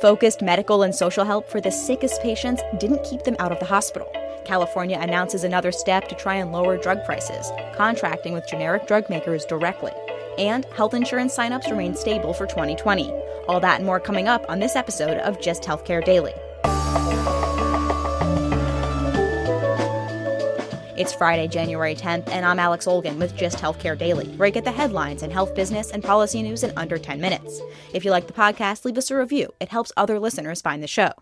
Focused medical and social help for the sickest patients didn't keep them out of the hospital. California announces another step to try and lower drug prices, contracting with generic drug makers directly. And health insurance signups remain stable for 2020. All that and more coming up on this episode of Gist Healthcare Daily. It's Friday, January 10th, and I'm Alex Olgin with Gist Healthcare Daily, where I get the headlines and health business and policy news in under 10 minutes. If you like the podcast, leave us a review. It helps other listeners find the show.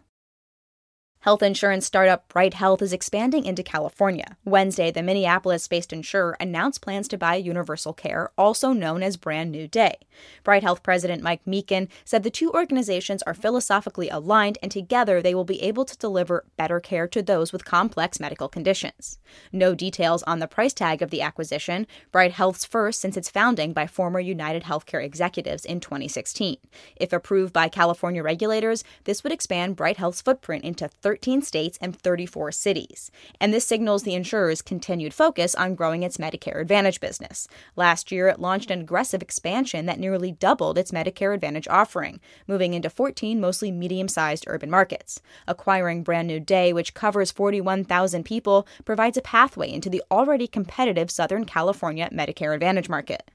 Health insurance startup Bright Health is expanding into California. Wednesday, the Minneapolis based insurer announced plans to buy Universal Care, also known as Brand New Day. Bright Health President Mike Mikan said the two organizations are philosophically aligned and together they will be able to deliver better care to those with complex medical conditions. No details on the price tag of the acquisition, Bright Health's first since its founding by former United Healthcare executives in 2016. If approved by California regulators, this would expand Bright Health's footprint into 13 states and 34 cities. And this signals the insurer's continued focus on growing its Medicare Advantage business. Last year, it launched an aggressive expansion that nearly doubled its Medicare Advantage offering, moving into 14 mostly medium sized urban markets. Acquiring Brand New Day, which covers 41,000 people, provides a pathway into the already competitive Southern California Medicare Advantage market.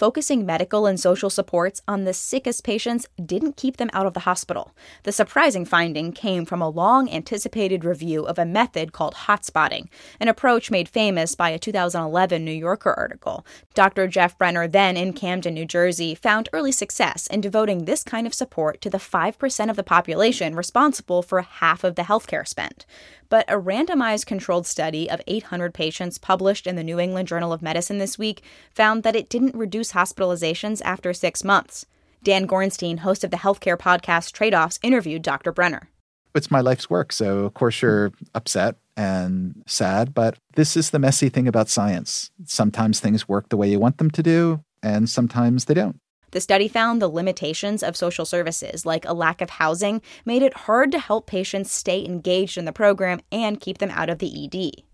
Focusing medical and social supports on the sickest patients didn't keep them out of the hospital. The surprising finding came from a long anticipated review of a method called hotspotting, an approach made famous by a 2011 New Yorker article. Dr. Jeff Brenner, then in Camden, New Jersey, found early success in devoting this kind of support to the 5% of the population responsible for half of the healthcare spend but a randomized controlled study of 800 patients published in the New England Journal of Medicine this week found that it didn't reduce hospitalizations after six months. Dan Gorenstein, host of the healthcare podcast Trade Offs, interviewed Dr. Brenner. It's my life's work, so of course you're upset and sad, but this is the messy thing about science. Sometimes things work the way you want them to do, and sometimes they don't. The study found the limitations of social services, like a lack of housing, made it hard to help patients stay engaged in the program and keep them out of the ED.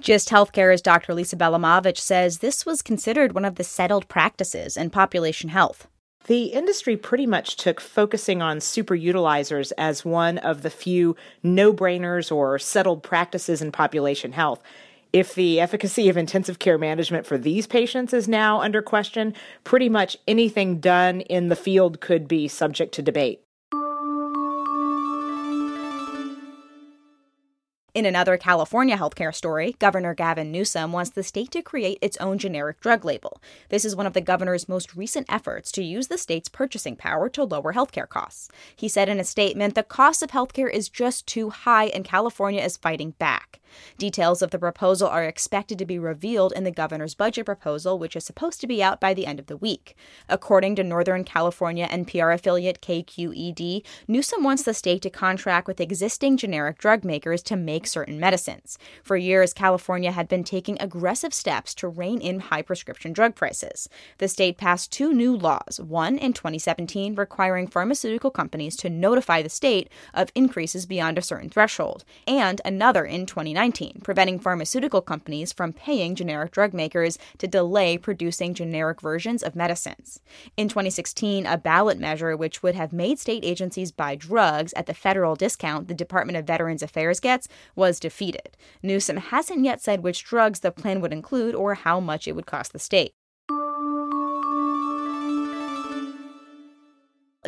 Gist Healthcare's Dr. Lisa Bielamowicz says this was considered one of the settled practices in population health. The industry pretty much took focusing on superutilizers as one of the few no brainers or settled practices in population health. If the efficacy of intensive care management for these patients is now under question, pretty much anything done in the field could be subject to debate. In another California healthcare story, Governor Gavin Newsom wants the state to create its own generic drug label. This is one of the governor's most recent efforts to use the state's purchasing power to lower healthcare costs. He said in a statement, the cost of healthcare is just too high and California is fighting back. Details of the proposal are expected to be revealed in the governor's budget proposal, which is supposed to be out by the end of the week. According to Northern California NPR affiliate KQED, Newsom wants the state to contract with existing generic drug makers to make certain medicines. For years, California had been taking aggressive steps to rein in high prescription drug prices. The state passed two new laws, one in 2017 requiring pharmaceutical companies to notify the state of increases beyond a certain threshold, and another in 2019 preventing pharmaceutical companies from paying generic drug makers to delay producing generic versions of medicines. In 2016, a ballot measure which would have made state agencies buy drugs at the federal discount the Department of Veterans Affairs gets was defeated. Newsom hasn't yet said which drugs the plan would include or how much it would cost the state.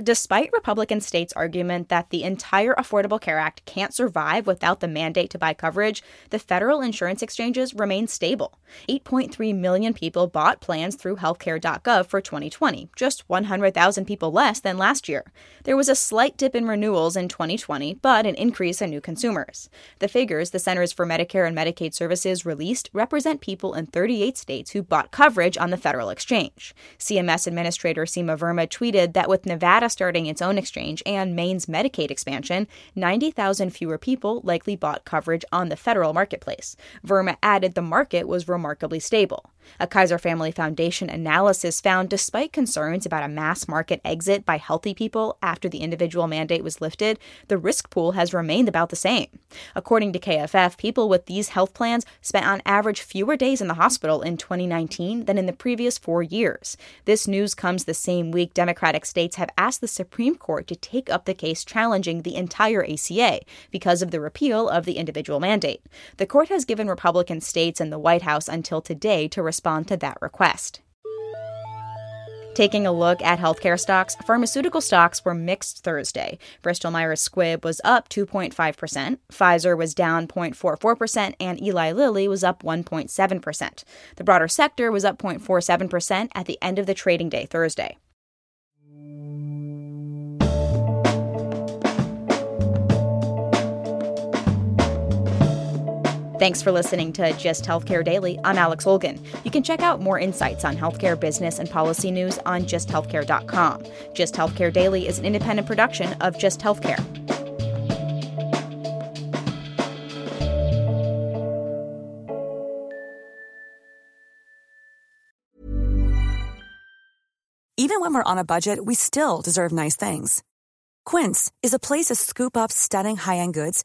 Despite Republican states' argument that the entire Affordable Care Act can't survive without the mandate to buy coverage, the federal insurance exchanges remain stable. 8.3 million people bought plans through healthcare.gov for 2020, just 100,000 people less than last year. There was a slight dip in renewals in 2020, but an increase in new consumers. The figures the Centers for Medicare and Medicaid Services released represent people in 38 states who bought coverage on the federal exchange. CMS Administrator Seema Verma tweeted that with Nevada starting its own exchange and Maine's Medicaid expansion, 90,000 fewer people likely bought coverage on the federal marketplace. Verma added the market was remarkably stable. A Kaiser Family Foundation analysis found despite concerns about a mass market exit by healthy people after the individual mandate was lifted, the risk pool has remained about the same. According to KFF, people with these health plans spent on average fewer days in the hospital in 2019 than in the previous four years. This news comes the same week Democratic states have asked the Supreme Court to take up the case challenging the entire ACA because of the repeal of the individual mandate. The court has given Republican states and the White House until today to respond to that request. Taking a look at healthcare stocks, pharmaceutical stocks were mixed Thursday. Bristol Myers Squibb was up 2.5%, Pfizer was down 0.44%, and Eli Lilly was up 1.7%. The broader sector was up 0.47% at the end of the trading day Thursday. Thanks for listening to Gist Healthcare Daily. I'm Alex Olgin. You can check out more insights on healthcare business and policy news on gisthealthcare.com. Gist Healthcare Daily is an independent production of Gist Healthcare. Even when we're on a budget, we still deserve nice things. Quince is a place to scoop up stunning high end goods